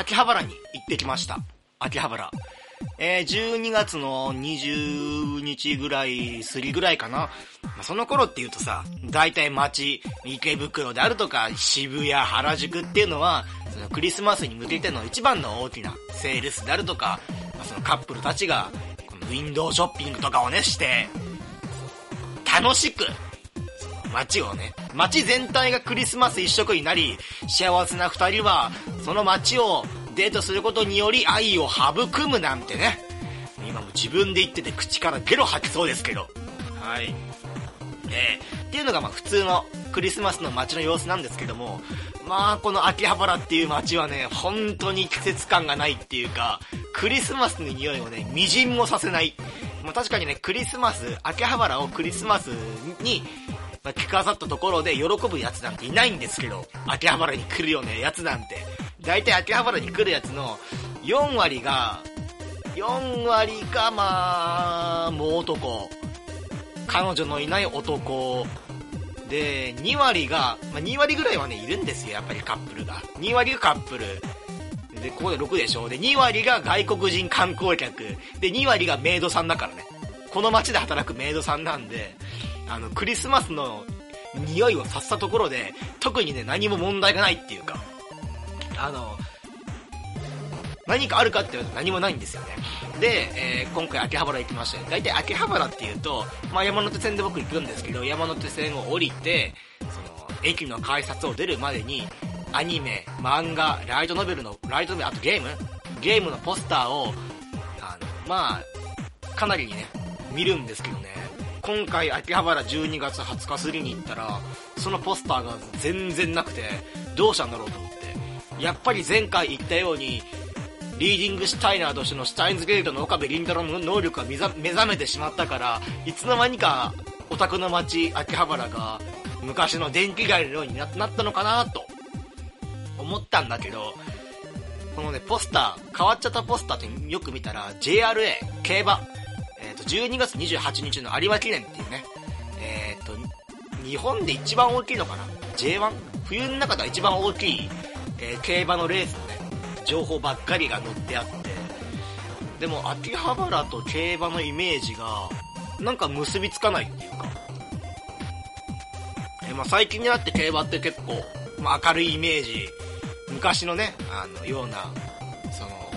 秋葉原に行ってきました。秋葉原。えー、12月の20日ぐらい、過ぎぐらいかな。ま、その頃って言うとさ、大体街、池袋であるとか、渋谷、原宿っていうのは、そのクリスマスに向けての一番の大きなセールスであるとか、まあ、そのカップルたちが、このウィンドウショッピングとかをね、して、楽しく、街をね、街全体がクリスマス一色になり、幸せな二人は、その街をデートすることにより愛を育むなんてね。今も自分で言ってて口からゲロ吐きそうですけど。はい。えー、っていうのがまあ普通のクリスマスの街の様子なんですけども、まあこの秋葉原っていう街はね、本当に季節感がないっていうか、クリスマスの匂いをね、微塵もさせない。まあ、確かにね、クリスマス、秋葉原をクリスマスにまあ、着飾ったところで喜ぶやつなんていないんですけど、秋葉原に来るよね、やつなんて。大体秋葉原に来るやつの4割が、4割がまあ、もう男。彼女のいない男。で、2割が、まあ、2割ぐらいはね、いるんですよ、やっぱりカップルが。2割がカップル。で、ここで6でしょ。で、2割が外国人観光客。で、2割がメイドさんだからね。この街で働くメイドさんなんで、あの、クリスマスの匂いをさせたところで、特にね、何も問題がないっていうか、あの、何かあるかって言うと何もないんですよね。で、えー、今回秋葉原行きましたね。大体秋葉原っていうと、まあ、山手線で僕行くんですけど、山手線を降りて、その、駅の改札を出るまでに、アニメ、漫画、ライトノベルの、ライトノベル、あとゲーム？ゲームのポスターを、あの、まあ、かなりにね、見るんですけどね、今回秋葉原12月20日過ぎに行ったらそのポスターが全然なくてどうしたんだろうと思って。やっぱり前回言ったようにリーディングシュタイナーとしてのシュタインズゲートの岡部倫太郎の能力が目覚めてしまったからいつの間にかオタクの街秋葉原が昔の電気街のようになったのかなと思ったんだけどこのねポスター変わっちゃったポスターってよく見たら JRA 競馬、12月28日の有馬記念っていうね、えっ、と、日本で一番大きいのかな ?J1? 冬の中では一番大きい、えー、競馬のレースのね、情報ばっかりが載ってあって、でも秋葉原と競馬のイメージが、なんか結びつかないっていうか、えまあ、最近になって競馬って結構、まあ、明るいイメージ、昔のね、あの、ような、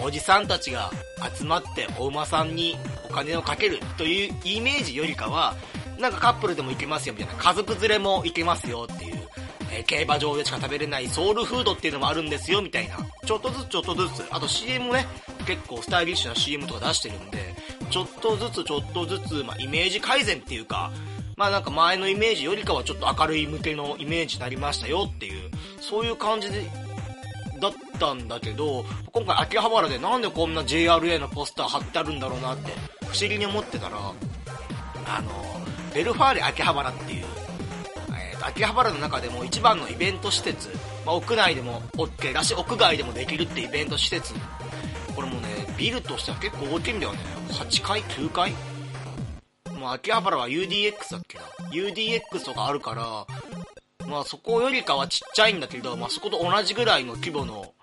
おじさんたちが集まってお馬さんにお金をかけるというイメージよりかは、なんかカップルでも行けますよみたいな、家族連れも行けますよっていう、え、競馬場でしか食べれないソウルフードっていうのもあるんですよみたいな、ちょっとずつちょっとずつ、あと CM ね、結構スタイリッシュな CM とか出してるんで、ちょっとずつちょっとずつ、まあ、イメージ改善っていうか、まあなんか前のイメージよりかはちょっと明るい向けのイメージになりましたよっていう、そういう感じで、ったんだけど、今回秋葉原でなんでこんな JRA のポスター貼ってあるんだろうなって不思議に思ってたら、あの、ベルファーレ秋葉原っていう、えー、と秋葉原の中でも一番のイベント施設、まあ、屋内でも OK だし、屋外でもできるってイベント施設。これもね、ビルとしては結構大きいんだよね。8階 ?9 階？もう秋葉原は UDX だっけな？UDX とかあるから、まあそこよりかはちっちゃいんだけど、まあそこと同じぐらいの規模の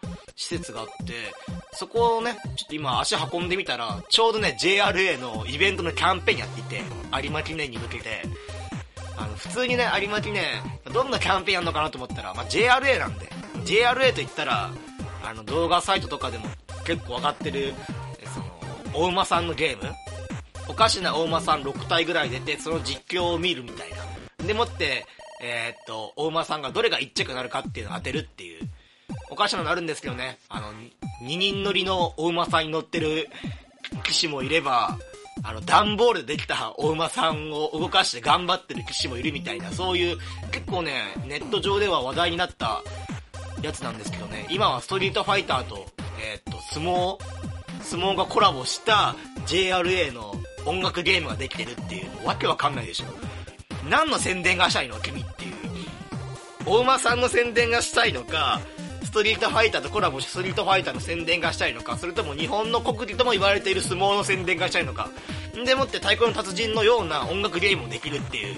施設があって、そこをね、ちょっと今足運んでみたら、ちょうどね、JRA のイベントのキャンペーンやっていて、有馬記念に向けて、あの、普通にね、有馬記念、どんなキャンペーンやるのかなと思ったら、まあ、JRA なんで、JRA と言ったら、あの、動画サイトとかでも結構上がってる、その、お馬さんのゲーム。おかしなお馬さん6体ぐらい出て、その実況を見るみたいな。でもって、えー、っと、お馬さんがどれが1着になるかっていうのを当てるっていう、おかしなのあるんですけどね、あの、二人乗りのお馬さんに乗ってる騎士もいれば、あの、段ボールでできたお馬さんを動かして頑張ってる騎士もいるみたいな、そういう、結構ね、ネット上では話題になったやつなんですけどね、今はストリートファイターと、えー、っと、相撲、相撲がコラボした JRA の音楽ゲームができてるっていう、わけわかんないでしょ。何の宣伝がしたいの君っていう。お馬さんの宣伝がしたいのか、ストリートファイターとコラボしてストリートファイターの宣伝がしたいのか、それとも日本の国技とも言われている相撲の宣伝がしたいのか、でもって太鼓の達人のような音楽ゲームもできるっていう、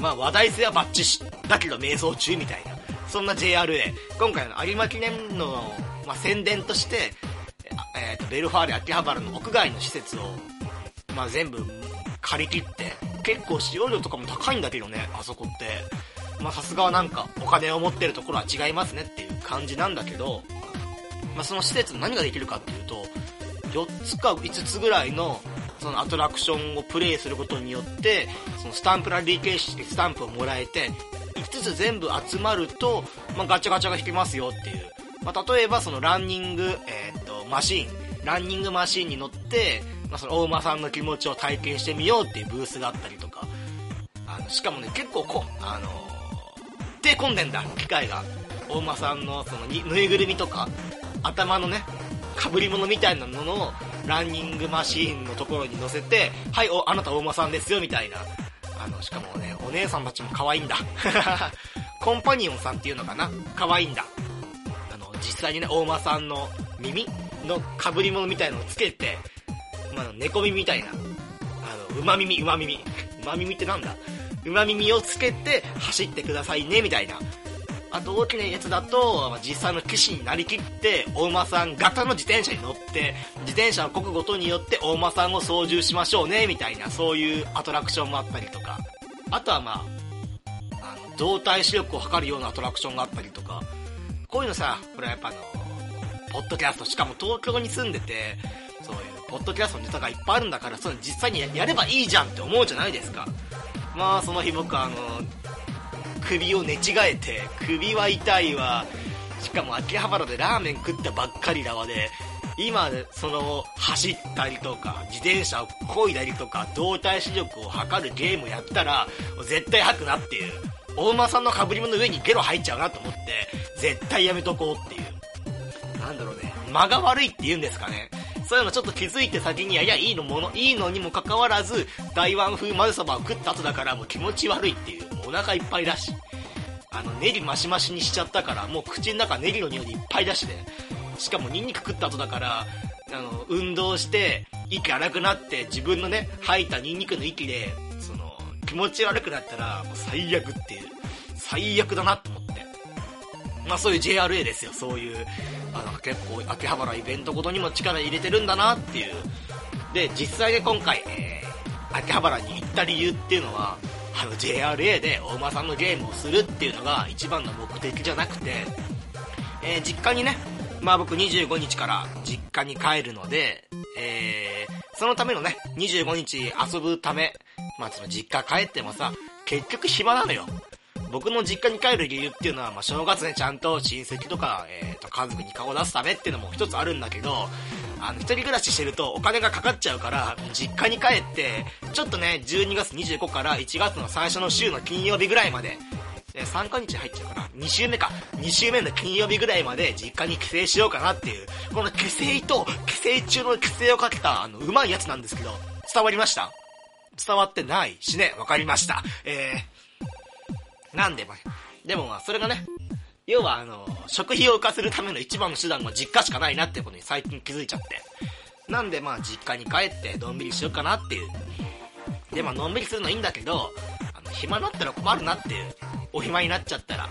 まあ話題性はバッチし、だけど瞑想中みたいな、そんな JRA。今回の有馬記念のまあ、宣伝として、えっ、ー、と、ベルファーレ秋葉原の屋外の施設を、まあ、全部借り切って、結構使用料とかも高いんだけどね、あそこって。まあ、さすがはなんか、お金を持ってるところは違いますねっていう感じなんだけど、まあ、その施設何ができるかっていうと、4つか5つぐらいのそのアトラクションをプレイすることによって、そのスタンプラリー形式でスタンプをもらえて、5つ全部集まると、まあ、ガチャガチャが引けますよっていう。まあ、例えばそのランニング、えー、っと、マシーン、ランニングマシーンに乗って、まあ、その大馬さんの気持ちを体験してみようっていうブースがあったりとか、あの、しかもね、結構こう、あの、手込んでんだ、機械が。大馬さんのそのぬいぐるみとか、頭のね、被り物みたいなもののランニングマシーンのところに乗せて、はい、お、あなた大間さんですよ、みたいな。あの、しかもね、お姉さんたちも可愛いんだ。コンパニオンさんっていうのかな？可愛いんだ。あの、実際にね、大間さんの耳の被り物みたいのをつけて、まあ、猫耳みたいな。あの、馬耳、馬耳。馬耳ってなんだ？馬耳をつけて走ってくださいね、みたいな。あと大きなやつだと、実際の騎士になりきって、お馬さん型の自転車に乗って、自転車をこぐことによってお馬さんを操縦しましょうね、みたいな、そういうアトラクションもあったりとか。あとはまあ、あの、動体視力を測るようなアトラクションがあったりとか。こういうのさ、これはやっぱあの、ポッドキャスト、しかも東京に住んでて、そういう、ポッドキャストのネタがいっぱいあるんだから、そういうの実際にやればいいじゃんって思うじゃないですか。まあ、その日僕あの、首を寝違えて、首は痛いわ。しかも秋葉原でラーメン食ったばっかりだわで、今、その、走ったりとか、自転車を漕いだりとか、動体視力を測るゲームやったら、絶対吐くなっていう。大馬さんの被り物の上にゲロ入っちゃうなと思って、絶対やめとこうっていう。なんだろうね、間が悪いって言うんですかね。そういうのちょっと気づいて先に、いやい、いのもの、いいのにもかかわらず、台湾風混ぜそばを食った後だからもう気持ち悪いっていう。もうお腹いっぱいだし、あの、ネギマシマシにしちゃったから、もう口の中ネギの匂いでいっぱいだしで、しかもニンニク食った後だから、あの、運動して、息荒くなって、自分のね、吐いたニンニクの息で、その、気持ち悪くなったら、もう最悪っていう、最悪だなと思って。まあそういう JRA ですよ、そういう、あの、結構、秋葉原イベントごとにも力入れてるんだなっていう。で、実際ね、今回、えー、秋葉原に行った理由っていうのは、あの JRA で大間さんのゲームをするっていうのが一番の目的じゃなくて、えー、実家にね、まあ僕25日から実家に帰るので、えー、そのためのね、25日遊ぶため、まあその実家帰ってもさ、結局暇なのよ。僕の実家に帰る理由っていうのは、まあ正月ね、ちゃんと親戚とか、えっ、ー、と、家族に顔出すためっていうのも一つあるんだけど、あの、一人暮らししてるとお金がかかっちゃうから、実家に帰って、ちょっとね、12月25から1月の最初の週の金曜日ぐらいまで、え3日日入っちゃうかな。2週目か。2週目の金曜日ぐらいまで実家に帰省しようかなっていう、この帰省と帰省中の帰省をかけた、あの、うまいやつなんですけど、伝わりました？伝わってないしね、わかりました。えー、なんで、までもまあ、それがね、要はあの、食費を浮かせるための一番の手段は実家しかないなってことに最近気づいちゃって。なんでまあ実家に帰ってのんびりしようかなっていう。でまあのんびりするのいいんだけど、あの、暇だったら困るなっていう。お暇になっちゃったら。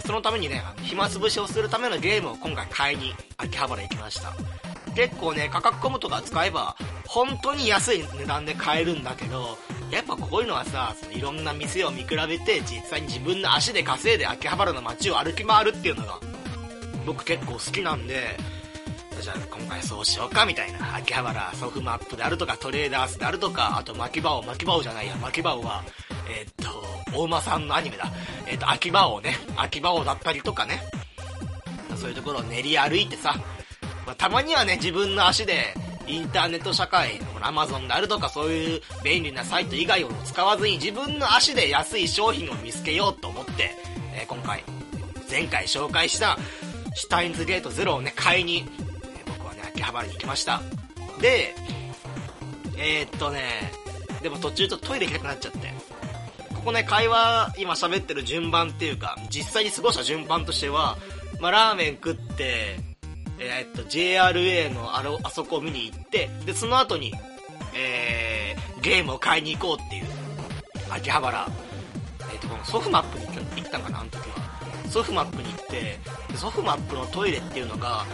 そのためにね、暇つぶしをするためのゲームを今回買いに秋葉原行きました。結構ね、価格コムとか使えば、本当に安い値段で買えるんだけど、やっぱこういうのはさ、そのいろんな店を見比べて、実際に自分の足で稼いで秋葉原の街を歩き回るっていうのが、僕結構好きなんで、じゃあ今回そうしようかみたいな。秋葉原ソフマップであるとか、トレーダースであるとか、あと巻き場を、巻き場をじゃないや、巻き場をは、えー、っと、大間さんのアニメだ。えー、っと、秋葉をね、秋葉をだったりとかね。そういうところを練り歩いてさ、まあ、たまにはね、自分の足で、インターネット社会、アマゾンであるとかそういう便利なサイト以外を使わずに自分の足で安い商品を見つけようと思って、えー、今回、前回紹介したシュタインズゲートゼロをね、買いに、えー、僕はね、秋葉原に行きました。で、えー、っとね、でも途中ちょっとトイレ行きたくなっちゃって。ここね、会話、今喋ってる順番っていうか、実際に過ごした順番としては、まあ、ラーメン食って、えー、っと、JRA のあの、あそこを見に行って、で、その後に、えー、ゲームを買いに行こうっていう、秋葉原、えー、っと、このソフマップに行ったんかな、あの時は。ソフマップに行ってソフマップのトイレっていうのが、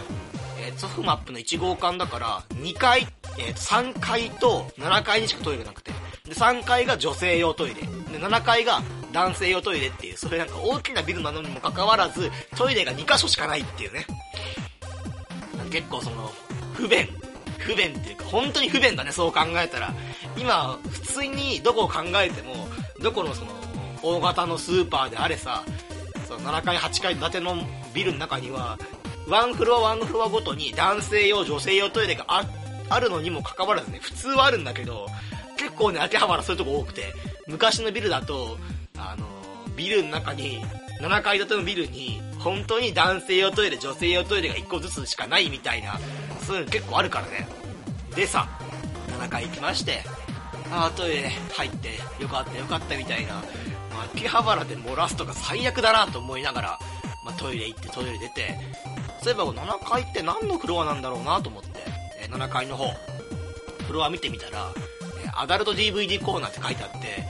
えー、ソフマップの1号館だから2階、えー、3階と7階にしかトイレなくてで3階が女性用トイレ。で7階が男性用トイレっていうそれなんか大きなビルなのにもかかわらずトイレが2箇所しかないっていうね。結構その不便。不便っていうか本当に不便だねそう考えたら。今普通にどこを考えてもどこのその大型のスーパーであれさその7階8階建てのビルの中にはワンフロアワンフロアごとに男性用女性用トイレがああるのにもかかわらずね普通はあるんだけど結構ね秋葉原そういうとこ多くて昔のビルだとあのビルの中に7階建てのビルに本当に男性用トイレ女性用トイレが1個ずつしかないみたいなそういうの結構あるからね。でさ7階行きましてああトイレ入ってよかったよかったみたいな、まあ、秋葉原で漏らすとか最悪だなと思いながら、まあ、トイレ行ってトイレ出てそういえば7階って何のフロアなんだろうなと思って、え7階の方フロア見てみたら、アダルト DVD コーナーって書いてあって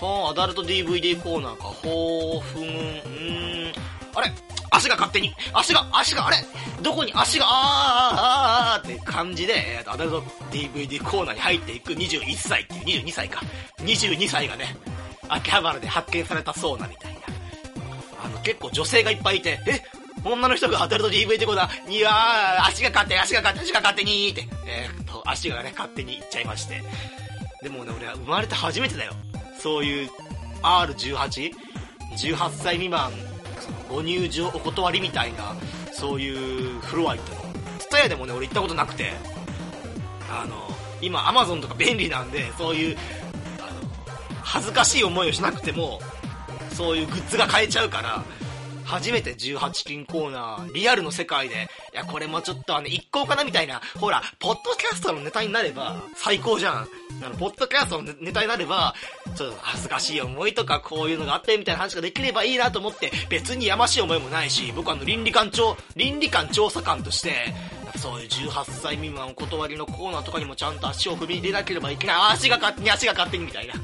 ほーアダルト DVD コーナーかほーふんうーん。あれ？足が勝手に、足が、足が、あれ？どこに足が、あーあーあーあーって感じで、えー、アダルト DVD コーナーに入っていく。21歳っていう、22歳か。22歳がね、秋葉原で発見されたそうなみたいな。あの、結構女性がいっぱいいて、え？女の人がアダルト DVD コーナー？に、あ足が勝手に、足が勝手に、足が勝手にって、えー、っと、足がね、勝手に行っちゃいまして。でもね、俺は生まれて初めてだよ。そういう R18?18 歳未満ご入場お断りみたいなそういうフロア行ったのツタヤでもね俺行ったことなくてあの今アマゾンとか便利なんでそういうあの恥ずかしい思いをしなくてもそういうグッズが買えちゃうから初めて18金コーナー、リアルの世界で、いや、これもちょっとあの、一行かなみたいな、ほら、ポッドキャストのネタになれば、最高じゃん。あの、ポッドキャストのネタになれば、ちょっと恥ずかしい思いとか、こういうのがあってみたいな話ができればいいなと思って、別にやましい思いもないし、僕はあの、倫理観調、倫理観調査官として、そういう18歳未満お断りのコーナーとかにもちゃんと足を踏み入れなければいけない。足が勝手に足が勝手にみたいな。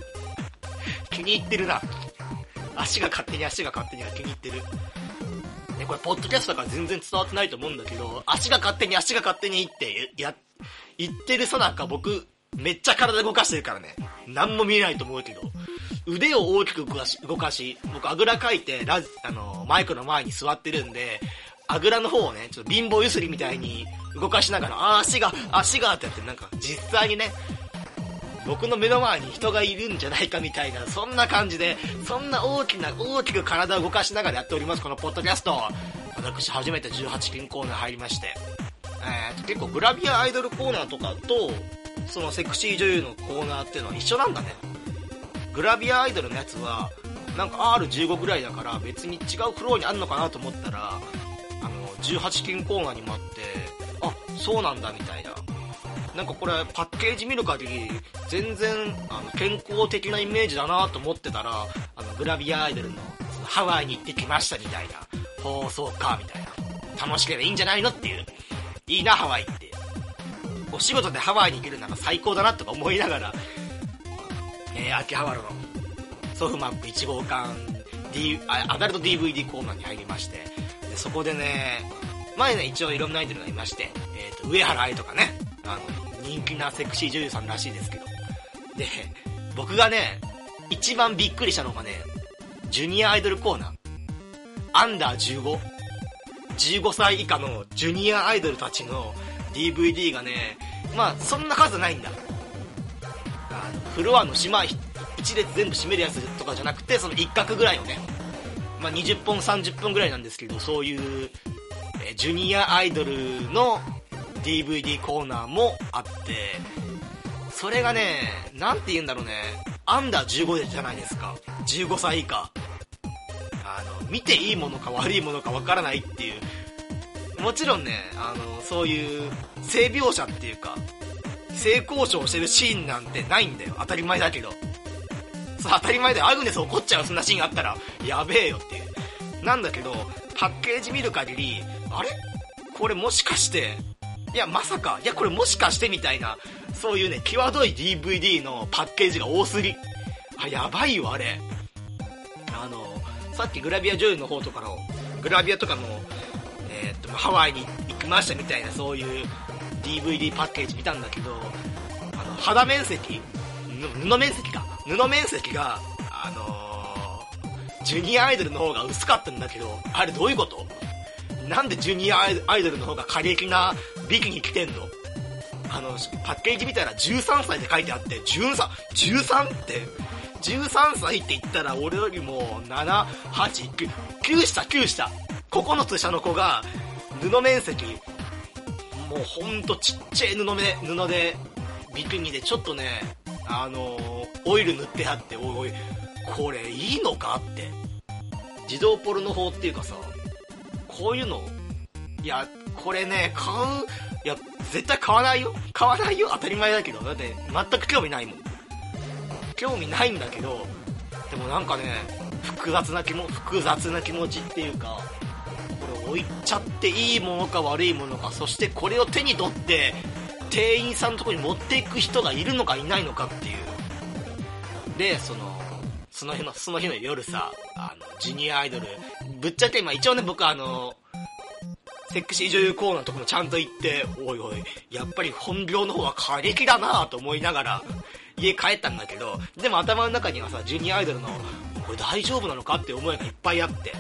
気に入ってるな。足が勝手に足が勝手には気に入ってる。ね、これ、ポッドキャストだから全然伝わってないと思うんだけど、足が勝手に足が勝手にって、や、言ってるさなか僕、めっちゃ体動かしてるからね。何も見えないと思うけど。腕を大きく動かし、動かし、僕あぐらかいて、ラあの、マイクの前に座ってるんで、あぐらの方をね、ちょっと貧乏ゆすりみたいに動かしながら、あ、足が、足がってやって、なんか実際にね、僕の目の前に人がいるんじゃないかみたいな、そんな感じで、そんな大きな、大きく体を動かしながらやっております、このポッドキャスト。私、初めて18金コーナー入りまして。えー、結構グラビアアイドルコーナーとかと、そのセクシー女優のコーナーっていうのは一緒なんだね。グラビアアイドルのやつは、なんか R15 ぐらいだから別に違うフローにあんのかなと思ったら、あの、18金コーナーにもあって、あ、そうなんだみたいな。なんかこれパッケージ見る限り全然あの健康的なイメージだなと思ってたらあのグラビアアイドルのハワイに行ってきましたみたいな放送かみたいな。楽しければいいんじゃないのっていう。いいなハワイって。お仕事でハワイに行けるなら最高だなとか思いながら、えー、秋葉原のソフマップ1号館、D、アダルト DVD コーナーに入りまして。でそこでね前ね一応いろんなアイドルがいまして、えーと、上原愛とかね。あの人気なセクシー女優さんらしいですけど。で、僕がね、一番びっくりしたのがね、ジュニアアイドルコーナー。アンダー15。15歳以下のジュニアアイドルたちの DVD がね、まあ、そんな数ないんだ。あの、フロアの島一列全部閉めるやつとかじゃなくて、その一角ぐらいのね、まあ、20本、30分ぐらいなんですけど、そういう、えジュニアアイドルの DVD コーナーもあって、それがね、なんて言うんだろうね、アンダー15じゃないですか。15歳以下。あの、見ていいものか悪いものかわからないっていう。もちろんね、あの、そういう性描写っていうか、性交渉してるシーンなんてないんだよ。当たり前だけど。そう、当たり前でアグネス怒っちゃうそんなシーンあったら、やべえよっていう。なんだけど、パッケージ見る限り、あれ？これもしかして、いや、まさか、いや、これもしかしてみたいな、そういうね、際どい DVD のパッケージが多すぎ。あ、やばいよ、あれ。あの、さっきグラビア女優の方とかのグラビアとかの、えー、っと、ハワイに行きましたみたいな、そういう DVD パッケージ見たんだけど、あの、肌面積、布面積か。布面積が、あのー、ジュニアアイドルの方が薄かったんだけど、あれどういうこと？なんでジュニアアイドルの方が過激なビキニ着てんの？あの、パッケージ見たら13歳って書いてあって、13、13って、13歳って言ったら俺よりも7、8、9、9下、9下。9つ下の子が、布面積、もうほんとちっちゃい布で、布で、ビキニでちょっとね、あのー、オイル塗ってあって、おいおい、これいいのかって。自動ポルノ法っていうかさ、こういうの、いや、これね、買う、いや、絶対買わないよ。買わないよ、当たり前だけど。だって、全く興味ないもん。興味ないんだけど、でもなんかね、複雑な気も、複雑な気持ちっていうか、これ置いちゃっていいものか悪いものか、そしてこれを手に取って、店員さんのとこに持っていく人がいるのかいないのかっていう。で、その、その日の、その日の夜さ、あの、ジュニアアイドル、ぶっちゃけ、まあ一応ね、僕あの、セクシー女優コーナーのとこもちゃんと行って、おいおい、やっぱり本業の方は過激だなと思いながら、家帰ったんだけど、でも頭の中にはさ、ジュニアアイドルの、これ大丈夫なのかって思いがいっぱいあって。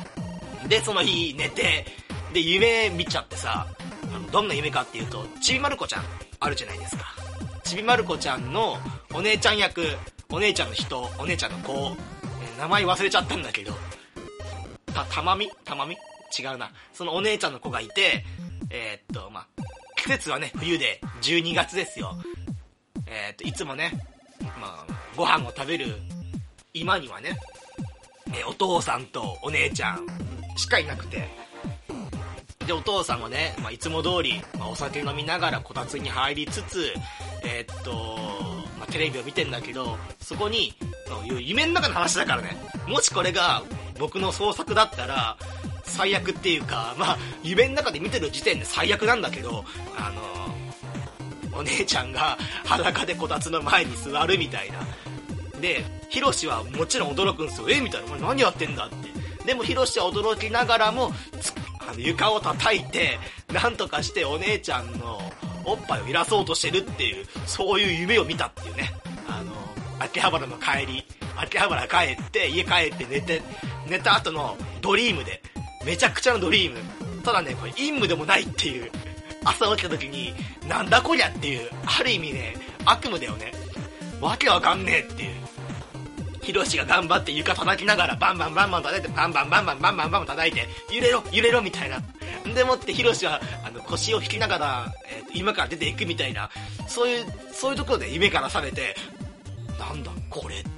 で、その日寝て、で、夢見ちゃってさ、あのどんな夢かっていうと、ちびまる子ちゃん、あるじゃないですか。ちびまる子ちゃんのお姉ちゃん役、お姉ちゃんの人、お姉ちゃんの子、名前忘れちゃったんだけど、た、たまみ？たまみ？違うな。そのお姉ちゃんの子がいて、えー、っと、まあ、季節はね、冬で12月ですよ。えー、っと、いつもね、まあ、ご飯を食べる今にはね、えお父さんとお姉ちゃんしかいなくて、で、お父さんはね、まあ、いつも通り、まあ、お酒飲みながらこたつに入りつつ、えー、っと、まあ、テレビを見てんだけど、そこに、のいう夢の中の話だからね、もしこれが僕の創作だったら、最悪っていうか、まあ、夢の中で見てる時点で最悪なんだけど、あの、お姉ちゃんが裸でこたつの前に座るみたいな。で、ヒロシはもちろん驚くんですよ。えみたいな。お前何やってんだって。でもヒロシは驚きながらも、あの床を叩いて、なんとかしてお姉ちゃんのおっぱいをいらそうとしてるっていう、そういう夢を見たっていうね。秋葉原の帰り、秋葉原帰って、家帰って寝て、寝た後のドリームで、めちゃくちゃのドリーム。ただね、これ陰夢でもないっていう。朝起きた時に、なんだこりゃっていう、ある意味ね、悪夢だよね。わけわかんねえっていう。ヒロシが頑張って床叩きながらバンバンバンバン叩いて、バンバンバンバンバンバンバン叩いて、揺れろ揺れろみたいな。でもってヒロシは、あの、腰を引きながら、えー、今から出ていくみたいな、そういう、そういうところで夢から覚めて、なんだこれって。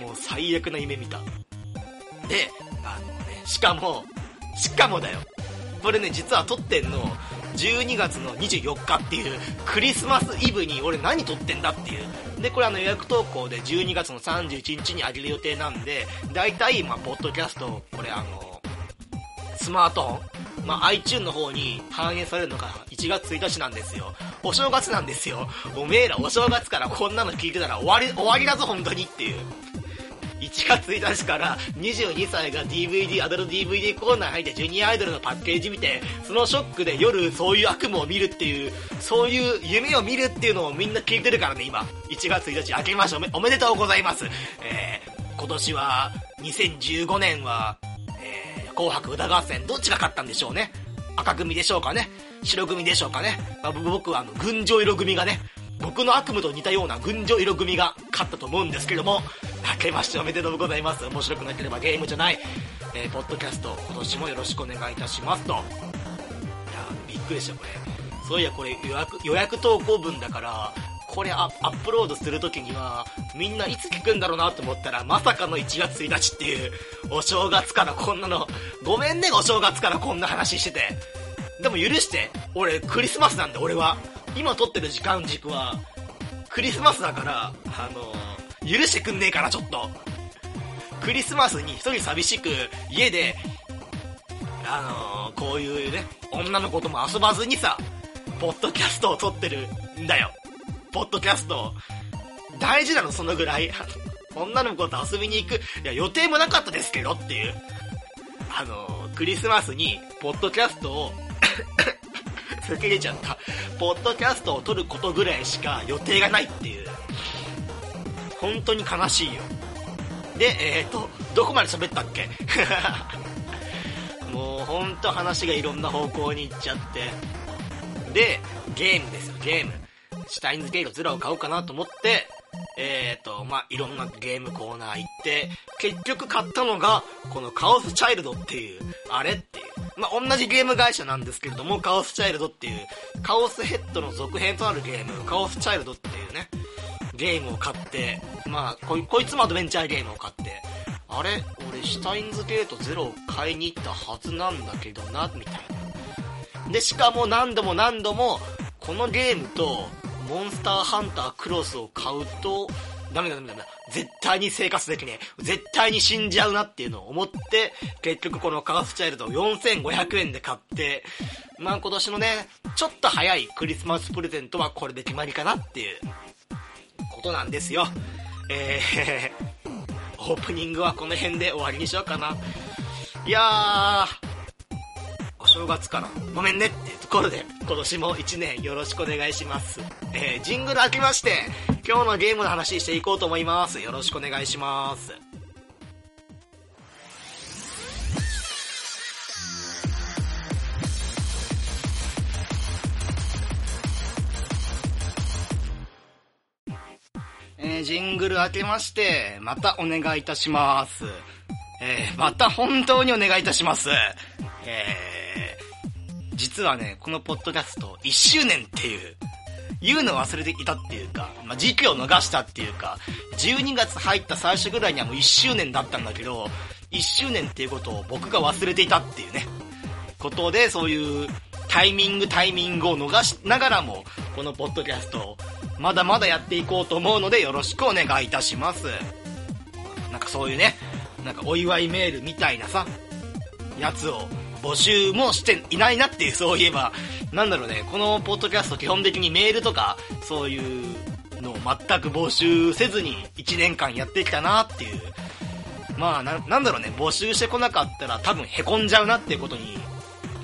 もう最悪な夢見た。で、あのね、しかも、しかもだよ。これね、実は撮ってんの、12月の24日っていう、クリスマスイブに俺何撮ってんだっていう。で、これあの予約投稿で12月の31日にあげる予定なんで、大体、まあ、ポッドキャスト、これあの、スマートフォン、まあ、iTune の方に反映されるのが1月1日なんですよ。お正月なんですよ。おめえらお正月からこんなの聞いてたら終わり、終わりだぞ、本当にっていう。1月1日から22歳が DVD、アダルト DVD コーナー入ってジュニアアイドルのパッケージ見て、そのショックで夜そういう悪夢を見るっていう、そういう夢を見るっていうのをみんな聞いてるからね、今。1月1日明けましておめでとうございます。えー、今年は、2015年は、紅白歌合戦、どっちが勝ったんでしょうね。赤組でしょうかね。白組でしょうかね。まあ、僕はあの、群青色組がね、僕の悪夢と似たような群青色組が勝ったと思うんですけども、明けましておめでとうございます。面白くなければゲームじゃない。えー、ポッドキャスト、今年もよろしくお願いいたしますと。いやびっくりした、これ。そういや、これ予約、予約投稿文だから、これアップロードするときには、みんないつ聞くんだろうなと思ったら、まさかの1月1日っていう、お正月からこんなの、ごめんね、お正月からこんな話してて。でも許して。俺、クリスマスなんで、俺は。今撮ってる時間軸は、クリスマスだから、あのー、許してくんねえから、ちょっと。クリスマスに一人寂しく、家で、あのー、こういうね、女の子とも遊ばずにさ、ポッドキャストを撮ってるんだよ。ポッドキャスト。大事なの、そのぐらい。女の子と遊びに行く。いや、予定もなかったですけどっていう。あの、クリスマスに、ポッドキャストを吹き出ちゃった。ポッドキャストを撮ることぐらいしか予定がないっていう。本当に悲しいよ。で、えっ、ー、と、どこまで喋ったっけ？もうほんと話がいろんな方向に行っちゃって。で、ゲームですよ、ゲーム。シュタインズゲートゼロを買おうかなと思って、えーと、まあ、いろんなゲームコーナー行って、結局買ったのが、このカオスチャイルドっていう、あれっていう。まあ、同じゲーム会社なんですけれども、カオスチャイルドっていう、カオスヘッドの続編となるゲーム、カオスチャイルドっていうね、ゲームを買って、まあ、ここいつもアドベンチャーゲームを買って、あれ？俺、シュタインズゲートゼロを買いに行ったはずなんだけどな、みたいな。で、しかも何度も何度も、このゲームと、モンスターハンタークロスを買うと、ダメだダメだダメだ。絶対に生活できねえ。絶対に死んじゃうなっていうのを思って、結局このカーフチャイルドを4500円で買って、まあ今年のね、ちょっと早いクリスマスプレゼントはこれで決まりかなっていう、ことなんですよ。えー、オープニングはこの辺で終わりにしようかな。いやー、正月からごめんねっていうところで、今年も1年よろしくお願いします。えー、ジングル開きまして、今日のゲームの話していこうと思います。よろしくお願いします。えー、ジングル開けまして、またお願いいたします。えー、また本当にお願いいたします。えー、実はね、このポッドキャスト1周年っていう、言うの忘れていたっていうか、まあ、時期を逃したっていうか、12月入った最初ぐらいにはもう1周年だったんだけど、1周年っていうことを僕が忘れていたっていうね、ことで、そういうタイミングタイミングを逃しながらも、このポッドキャストをまだまだやっていこうと思うのでよろしくお願いいたします。なんかそういうね、なんかお祝いメールみたいなさ、やつを募集もしていないなっていう、そういえば、なんだろうね、このポッドキャスト基本的にメールとか、そういうのを全く募集せずに1年間やってきたなっていう。まあな、なんだろうね、募集してこなかったら多分凹んじゃうなっていうことに、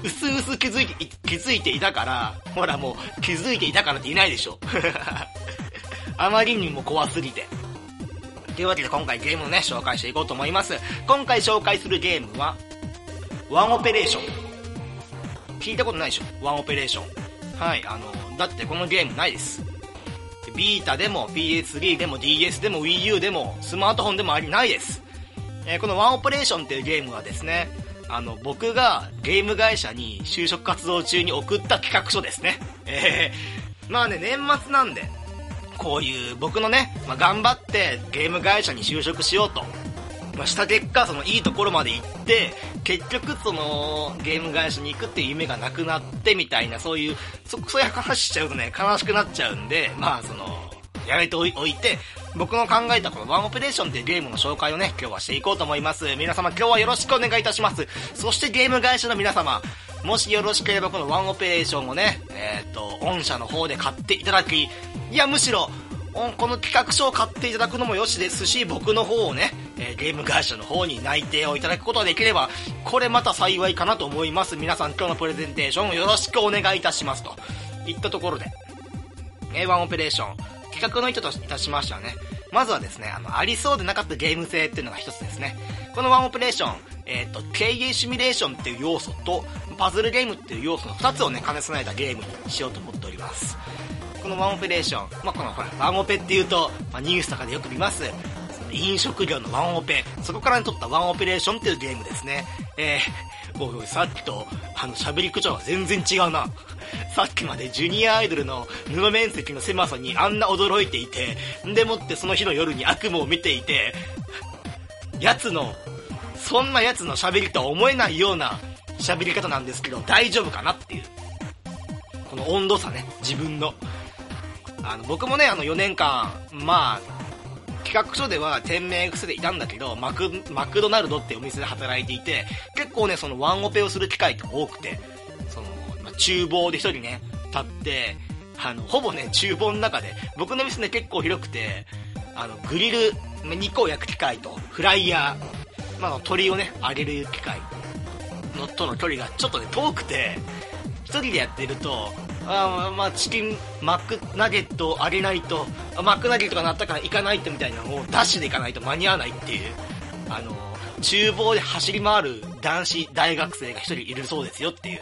うすうす気づいて、気づいていたから、ほらもう気づいていたからっていないでしょ。あまりにも怖すぎて。というわけで今回ゲームをね、紹介していこうと思います。今回紹介するゲームは、ワンオペレーション。聞いたことないでしょ？ワンオペレーション。はい、あの、だってこのゲームないです。ビータでも PS3 でも DS でも Wii U でもスマートフォンでもありないです。えー、このワンオペレーションっていうゲームはですね、あの、僕がゲーム会社に就職活動中に送った企画書ですね。えー、まあね、年末なんで、こういう僕のね、まあ、頑張ってゲーム会社に就職しようとまあ、した結果、そのいいところまで行って、結局そのゲーム会社に行くっていう夢がなくなってみたいな、そういう、そ、そういう話しちゃうとね、悲しくなっちゃうんで、まあその、やめておいて、僕の考えたこのワンオペレーションっていうゲームの紹介をね、今日はしていこうと思います。皆様今日はよろしくお願いいたします。そしてゲーム会社の皆様、もしよろしければこのワンオペレーションをね、えっ、ー、と、御社の方で買っていただき、いやむしろ、この企画書を買っていただくのもよしですし、僕の方をね、えー、ゲーム会社の方に内定をいただくことができれば、これまた幸いかなと思います。皆さん今日のプレゼンテーションをよろしくお願いいたしますと。いったところで、A1 オペレーション、企画の意図といたしましてはね、まずはですね、あの、ありそうでなかったゲーム性っていうのが一つですね。このワンオペレーション、えっ、ー、と、経営シミュレーションっていう要素と、パズルゲームっていう要素の二つをね、兼ね備えたゲームにしようと思っております。このワンオペレーション、まあ、このほら、ワンオペっていうと、まあ、ニュースとかでよく見ます。飲食業のワンオペ、そこから取ったワンオペレーションっていうゲームですね。えー、おいさっきと、あの、喋り口調が全然違うな。さっきまでジュニアアイドルの布面積の狭さにあんな驚いていて、でもってその日の夜に悪夢を見ていて、奴の、そんな奴の喋りとは思えないような喋り方なんですけど、大丈夫かなっていう。この温度差ね、自分の。あの、僕もね、あの4年間、まあ、企画書では店名癖でいたんだけど、マク、マクドナルドってお店で働いていて、結構ね、そのワンオペをする機会って多くて、その、まあ、厨房で一人ね、立って、あの、ほぼね、厨房の中で、僕の店ね、結構広くて、あの、グリル、肉を焼く機械と、フライヤー、まあ、鶏をね、揚げる機械、のとの距離がちょっとね、遠くて、一人でやってると、あまあ、チキン、マックナゲットあげないと、マックナゲットが鳴ったから行かないとみたいなのをダッシュで行かないと間に合わないっていう、あの、厨房で走り回る男子大学生が一人いるそうですよっていう、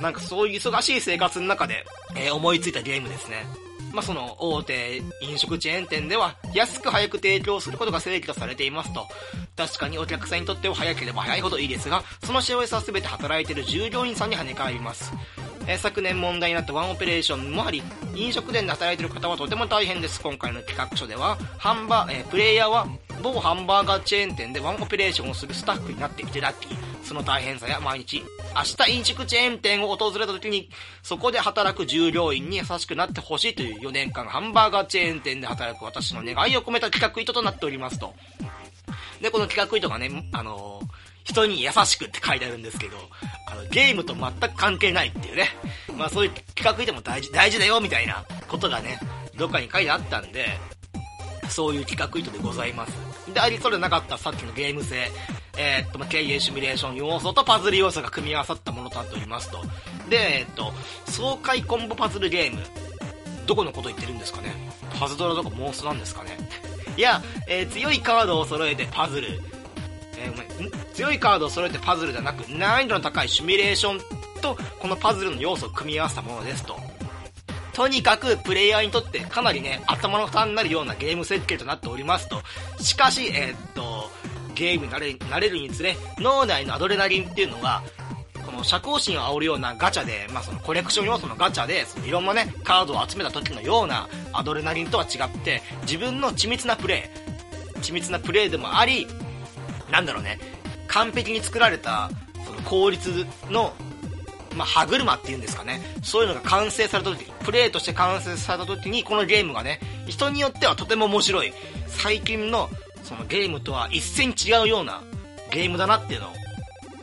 なんかそういう忙しい生活の中で、えー、思いついたゲームですね。まあ、その大手飲食チェーン店では安く早く提供することが正義とされていますと。確かにお客さんにとっては早ければ早いほどいいですが、その幸せは全て働いている従業員さんに跳ね返ります。え、昨年問題になったワンオペレーションもあり、飲食店で働いている方はとても大変です。今回の企画書では、ハンバー、え、プレイヤーは某ハンバーガーチェーン店でワンオペレーションをするスタッフになっていてラッキー。その大変さや毎日、明日飲食チェーン店を訪れた時に、そこで働く従業員に優しくなってほしいという4年間ハンバーガーチェーン店で働く私の願いを込めた企画意図となっておりますと。で、この企画意図がね、あのー、人に優しくって書いてあるんですけど、あの、ゲームと全く関係ないっていうね。まあそういう企画意図も大事、大事だよみたいなことがね、どっかに書いてあったんで、そういう企画意図でございます。で、ありそうでなかったさっきのゲーム性、えー、っと、ま経営シミュレーション要素とパズル要素が組み合わさったものとなっておりますと。で、えー、っと、爽快コンボパズルゲーム。どこのこと言ってるんですかね？パズドラとか妄想なんですかね？いや、えー、強いカードを揃えてパズル。えー、強いカードを揃えてパズルじゃなく、難易度の高いシミュレーションと、このパズルの要素を組み合わせたものですと。とにかくプレイヤーにとってかなりね、頭の負担になるようなゲーム設計となっておりますと。しかし、えー、っと、ゲームになれなれるにつれ、脳内のアドレナリンっていうのが、この社交心を煽るようなガチャで、まあそのコレクション要素のガチャで、そのいろんなね、カードを集めた時のようなアドレナリンとは違って、自分の緻密なプレイ、緻密なプレイでもあり、なんだろうね、完璧に作られた、その効率のまあ、歯車っていうんですかね。そういうのが完成された時、プレイとして完成された時に、このゲームがね、人によってはとても面白い。最近の、そのゲームとは一線違うようなゲームだなっていうのを、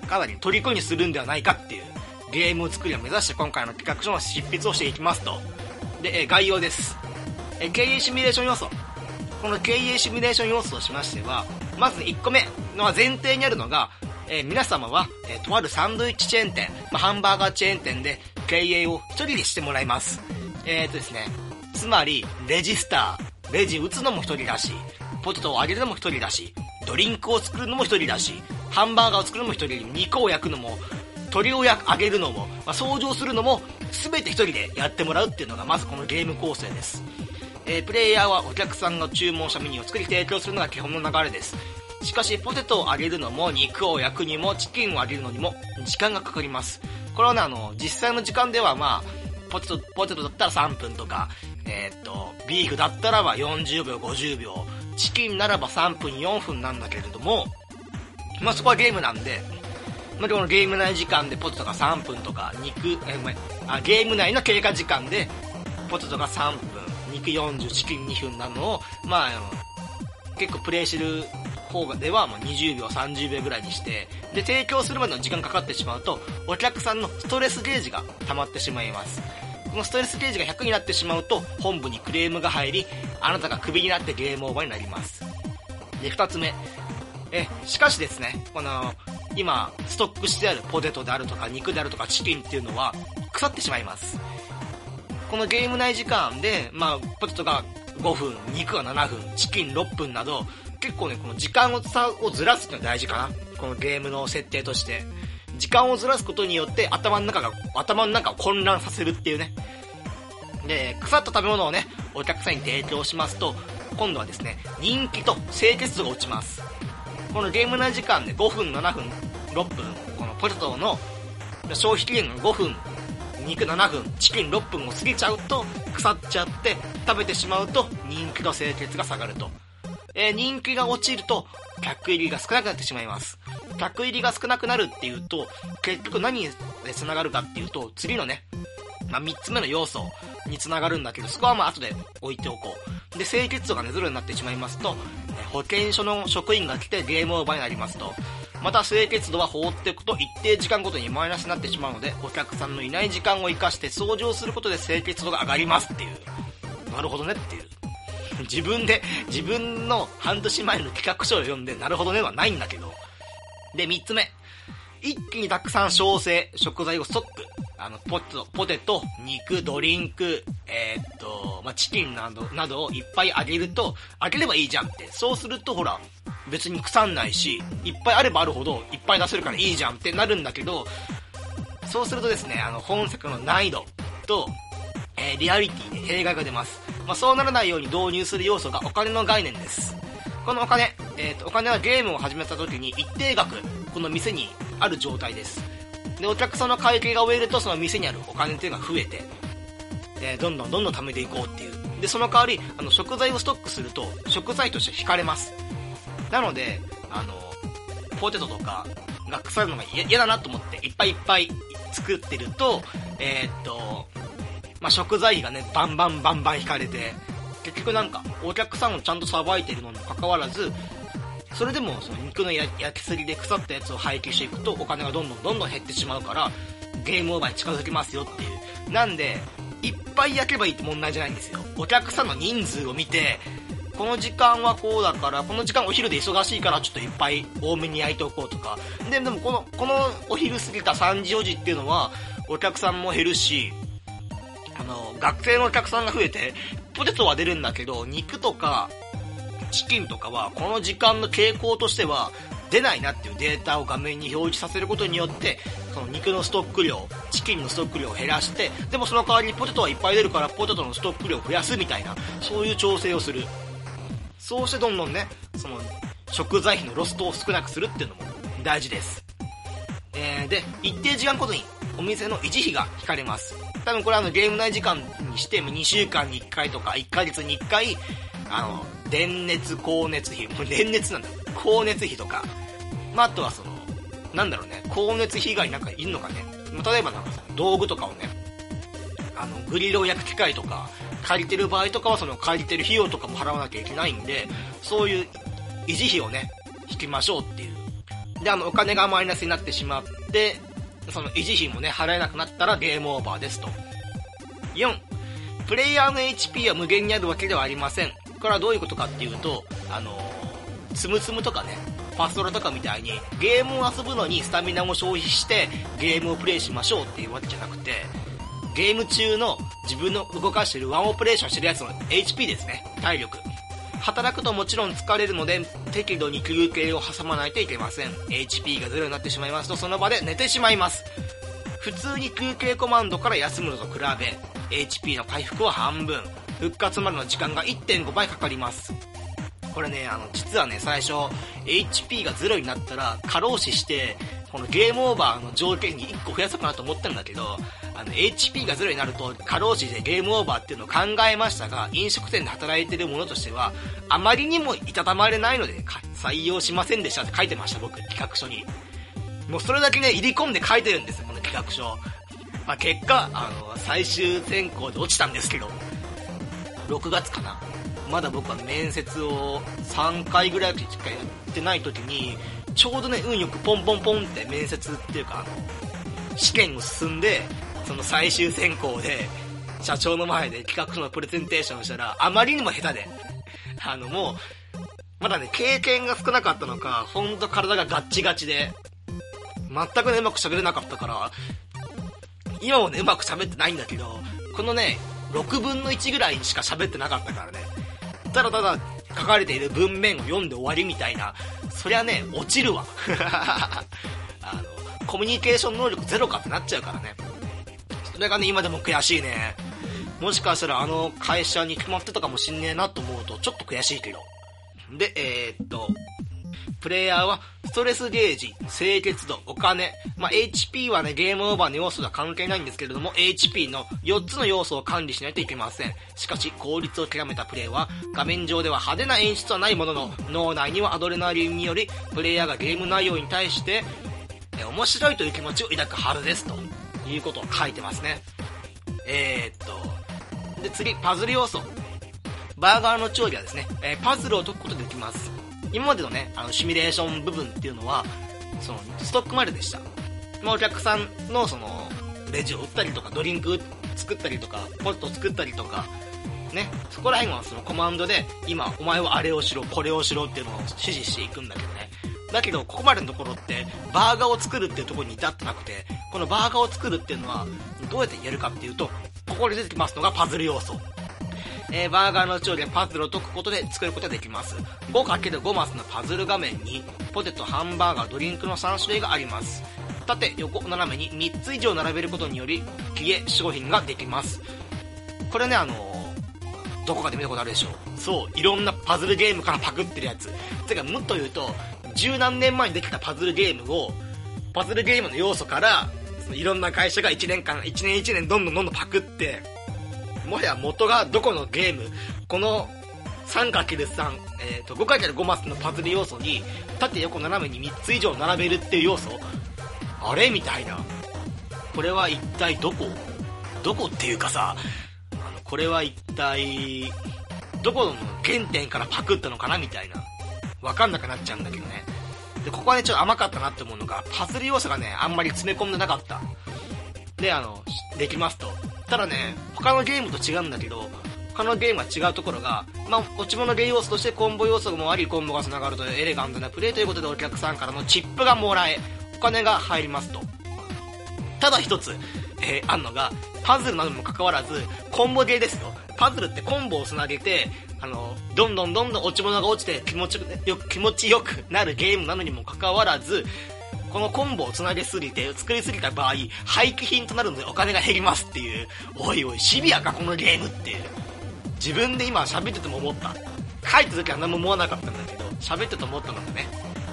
かなり虜にするんではないかっていう、ゲーム作りを目指して今回の企画書の執筆をしていきますと。で、え概要です。え経営シミュレーション要素。この経営シミュレーション要素としましては、まず1個目の前提にあるのが、えー、皆様は、えー、とあるサンドイッチチェーン店、まあ、ハンバーガーチェーン店で経営を一人でしてもらいます。えーとですね、つまり、レジスター、レジ打つのも一人だし、ポテトを揚げるのも一人だし、ドリンクを作るのも一人だし、ハンバーガーを作るのも一人、肉を焼くのも、鶏を焼揚げるのも、まあ、掃除をするのも、全て一人でやってもらうっていうのがまずこのゲーム構成です。えー、プレイヤーはお客さんが注文したメニューを作り提供するのが基本の流れです。しかしポテトを揚げるのも肉を焼くにもチキンを揚げるのにも時間がかかります。これはねあの実際の時間ではまあポテトポテトだったら3分とかえー、っとビーフだったらば40秒50秒チキンならば3分4分なんだけれどもまあそこはゲームなんでまあ、このゲーム内時間でポテトが3分とか肉えごめんあゲーム内の経過時間でポテトが3分肉40チキン2分なのをまあ結構プレイしてる方ではもう20秒、30秒ぐらいにして、で、提供するまでの時間かかってしまうと、お客さんのストレスゲージが溜まってしまいます。このストレスゲージが100になってしまうと、本部にクレームが入り、あなたがクビになってゲームオーバーになります。で、2つ目。え、しかしですね、この、今、ストックしてあるポテトであるとか、肉であるとか、チキンっていうのは、腐ってしまいます。このゲーム内時間で、まあ、ポテトが5分、肉が7分、チキン6分など、結構ね、この時間ををずらすってのは大事かな。このゲームの設定として。時間をずらすことによって頭の中が、頭の中を混乱させるっていうね。で、腐った食べ物をね、お客さんに提供しますと、今度はですね、人気と清潔度が落ちます。このゲーム内時間で5分、7分、6分、このポテトの消費期限が5分、肉7分、チキン6分を過ぎちゃうと腐っちゃって食べてしまうと人気と清潔が下がると。えー、人気が落ちると、客入りが少なくなってしまいます。客入りが少なくなるっていうと、結局何に繋がるかっていうと、次のね、まあ、3つ目の要素に繋がるんだけど、そこはまあ後で置いておこう。で、清潔度がね、ゼロになってしまいますと、保健所の職員が来てゲームオーバーになりますと、また清潔度は放っておくと一定時間ごとにマイナスになってしまうので、お客さんのいない時間を活かして掃除をすることで清潔度が上がりますっていう。なるほどねっていう。自分で、自分の半年前の企画書を読んで、なるほどねはないんだけど。で、三つ目。一気にたくさん小生、食材をストック。あの、ポテト、ポテト、肉、ドリンク、えー、っと、まあ、チキンなど、などをいっぱいあげると、あげればいいじゃんって。そうすると、ほら、別に腐んないし、いっぱいあればあるほど、いっぱい出せるからいいじゃんってなるんだけど、そうするとですね、あの、本作の難易度と、えー、リアリティで弊害が出ます。まあ、そうならないように導入する要素がお金の概念です。このお金、えっ、ー、と、お金はゲームを始めた時に一定額、この店にある状態です。で、お客さんの会計が終えると、その店にあるお金っていうのが増えて、えー、どんどんどんどん貯めていこうっていう。で、その代わり、あの、食材をストックすると、食材として引かれます。なので、あの、ポテトとかが腐るのが嫌だなと思って、いっぱいいっぱい作ってると、えー、っと、まあ、食材がね、バンバンバンバン引かれて、結局なんか、お客さんをちゃんとさばいてるのにもかかわらず、それでもその肉の焼きすぎで腐ったやつを廃棄していくとお金がどんどんどんどん減ってしまうからゲームオーバーに近づきますよっていう。なんでいっぱい焼けばいいって問題じゃないんですよ。お客さんの人数を見てこの時間はこうだからこの時間お昼で忙しいからちょっといっぱい多めに焼いておこうとか。ででもこのこのお昼過ぎた3時4時っていうのはお客さんも減るしあの学生のお客さんが増えてポテトは出るんだけど肉とかチキンとかはこの時間の傾向としては出ないなっていうデータを画面に表示させることによってその肉のストック量チキンのストック量を減らしてでもその代わりにポテトはいっぱい出るからポテトのストック量を増やすみたいなそういう調整をする。そうしてどんどんねその食材費のロストを少なくするっていうのも大事です、えー、で一定時間ごとにお店の維持費が引かれます。多分これあのゲーム内時間にして2週間に1回とか1ヶ月に1回あの電熱、光熱費、もう電熱なんだ。光熱費とか、まあ、あとはその、なんだろうね、光熱費以外なんかいるのかね。例えばなんかさ、道具とかをね、あの、グリルを焼く機械とか、借りてる場合とかはその借りてる費用とかも払わなきゃいけないんで、そういう維持費をね、引きましょうっていう。で、あの、お金がマイナスになってしまって、その維持費もね、払えなくなったらゲームオーバーですと。4、プレイヤーの HP は無限にあるわけではありません。これはどういうことかっていうと、あのー、つむつむとかね、パストラとかみたいに、ゲームを遊ぶのにスタミナを消費して、ゲームをプレイしましょうっていうわけじゃなくて、ゲーム中の自分の動かしてるワンオペレーションしてるやつの HP ですね。体力。働くともちろん疲れるので、適度に休憩を挟まないといけません。HP がゼロになってしまいますと、その場で寝てしまいます。普通に休憩コマンドから休むのと比べ、HP の回復は半分。復活までの時間が1.5倍かかりますこれねあの実はね最初 HP が0になったら過労死してこのゲームオーバーの条件に1個増やそうかなと思ったんだけどあの HP が0になると過労死でゲームオーバーっていうのを考えましたが飲食店で働いてる者としてはあまりにもいたたまれないので採用しませんでしたって書いてました僕企画書に。もうそれだけね入り込んで書いてるんですこの企画書。まあ、結果あの最終選考で落ちたんですけど6月かな。まだ僕は面接を3回ぐらいしかやってない時にちょうどね運よくポンポンポンって面接っていうかあの試験を進んでその最終選考で社長の前で企画のプレゼンテーションしたらあまりにも下手であのもうまだね経験が少なかったのかほんと体がガッチガチで全くねうまく喋れなかったから今もねうまく喋ってないんだけどこのね6分の1ぐらいしか喋ってなかったからね。ただただ書かれている文面を読んで終わりみたいな、そりゃね、落ちるわ。あの、コミュニケーション能力ゼロかってなっちゃうからね。それがね、今でも悔しいね。もしかしたらあの会社に決まってたかもしんねえなと思うと、ちょっと悔しいけど。で、えー、っと、プレイヤーは、ストレスゲージ、清潔度、お金、まあ、HP はね、ゲームオーバーの要素とは関係ないんですけれども、HP の4つの要素を管理しないといけません。しかし、効率を極めたプレイは、画面上では派手な演出はないものの、脳内にはアドレナリンにより、プレイヤーがゲーム内容に対して、面白いという気持ちを抱くはずです、ということを書いてますね。えー、っと、で、次、パズル要素。バーガーの調理はですね、えー、パズルを解くことができます。今までのね、あの、シミュレーション部分っていうのは、その、ストックまででした。まあ、お客さんの、その、レジを売ったりとか、ドリンク作ったりとか、ポテト作ったりとか、ね、そこら辺はそのコマンドで、今、お前はあれをしろ、これをしろっていうのを指示していくんだけどね、だけど、ここまでのところって、バーガーを作るっていうところに至ってなくて、このバーガーを作るっていうのは、どうやってやるかっていうと、ここで出てきますのがパズル要素。えー、バーガーの調理でパズルを解くことで作ることができます。5×5 マスのパズル画面に、ポテト、ハンバーガー、ドリンクの3種類があります。縦、横、斜めに3つ以上並べることにより、消え、商品ができます。これね、あのー、どこかで見たことあるでしょう。そう、いろんなパズルゲームからパクってるやつ。てか、もっと言うと、十何年前にできたパズルゲームを、パズルゲームの要素から、そのいろんな会社が1年間、1年1年どんどんどんどんパクって、もはや元がどこのゲーム、この 3×3、えっ、ー、と、5×5 マスのパズル要素に、縦横斜めに3つ以上並べるっていう要素あれみたいな。これは一体どこ？どこっていうかさ、あの、これは一体、どこの原点からパクったのかな？みたいな。わかんなくなっちゃうんだけどね。で、ここはね、ちょっと甘かったなって思うのが、パズル要素がね、あんまり詰め込んでなかった。で、あの、できますと。ただね、他のゲームと違うんだけど、他のゲームは違うところが、まあ、落ち物ゲー要素としてコンボ要素もあり、コンボが繋がるというエレガントなプレイということでお客さんからのチップがもらえ、お金が入りますと。ただ一つ、えー、あんのが、パズルなどにも関わらず、コンボゲーですよ。パズルってコンボを繋げて、あの、どんどんどんどん落ち物が落ちて気持ちよく、気持ちよくなるゲームなのにもかかわらず、このコンボを繋げすぎて、作りすぎた場合、廃棄品となるのでお金が減りますっていう、おいおい、シビアかこのゲームっていう。自分で今喋ってても思った。書いた時は何も思わなかったんだけど、喋ってて思ったのがね、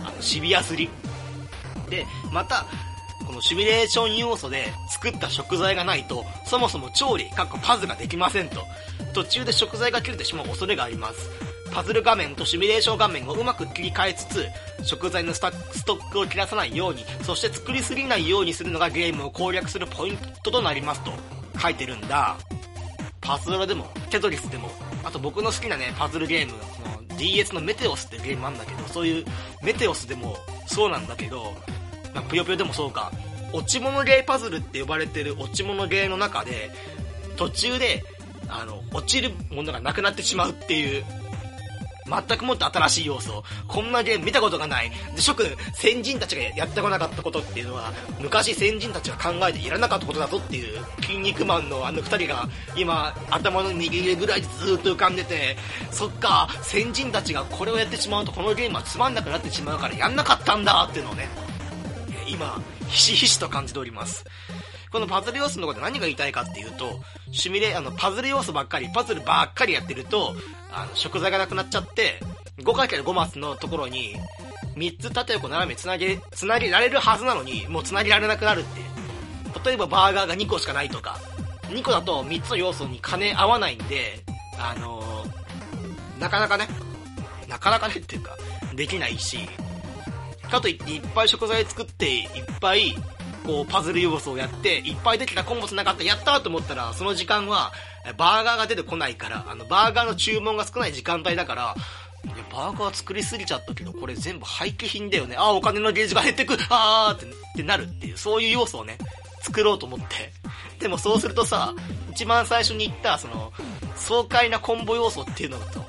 あの、シビアすぎ。で、また、このシミュレーション要素で作った食材がないと、そもそも調理、かっこパズができませんと。途中で食材が切れてしまう恐れがあります。パズル画面とシミュレーション画面をうまく切り替えつつ、食材のストックを切らさないように、そして作りすぎないようにするのがゲームを攻略するポイントとなりますと書いてるんだ。パズドラでも、テトリスでも、あと僕の好きなね、パズルゲーム、の DS のメテオスっていうゲームなんだけど、そういうメテオスでもそうなんだけど、まあ、ぷよぷよでもそうか、落ち物ゲーパズルって呼ばれてる落ち物ゲーの中で、途中で、あの、落ちるものがなくなってしまうっていう、全くもって新しい要素。こんなゲーム見たことがない。で、諸君、先人たちがやってこなかったことっていうのは、昔先人たちが考えていらなかったことだぞっていう、筋肉マンのあの二人が、今、頭の右上ぐらいでずっと浮かんでて、そっか、先人たちがこれをやってしまうとこのゲームはつまんなくなってしまうからやんなかったんだっていうのをね、今、ひしひしと感じております。このパズル要素のころで何が言いたいかっていうと、シミュレ、あの、パズル要素ばっかり、パズルばっかりやってると、あの、食材がなくなっちゃって、5×5 マスのところに、3つ縦横斜めつなげ、つなげられるはずなのに、もうつなげられなくなるって。例えばバーガーが2個しかないとか、2個だと3つの要素に兼ね合わないんで、あのー、なかなかね、なかなかねっていうか、できないし、かといっていっぱい食材作って、いっぱい、こう、パズル要素をやって、いっぱいできたコンボスなかった、やったと思ったら、その時間は、バーガーが出てこないから、あの、バーガーの注文が少ない時間帯だから、いや、バーガー作りすぎちゃったけど、これ全部廃棄品だよね。あ、お金のゲージが減ってく。あーってなるっていう、そういう要素をね、作ろうと思って。でもそうするとさ、一番最初に言った、その、爽快なコンボ要素っていうのと、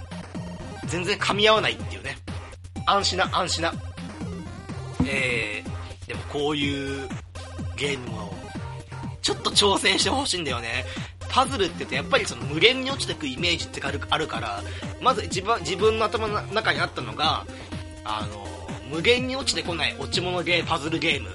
全然噛み合わないっていうね。安心な、安心な。えー、でもこういうゲームを、ちょっと挑戦してほしいんだよね。パズルって言うとやっぱりその無限に落ちてくイメージってあるあるから、まず自分自分の頭の中にあったのが、あの、無限に落ちてこない落ち物ゲー、パズルゲーム。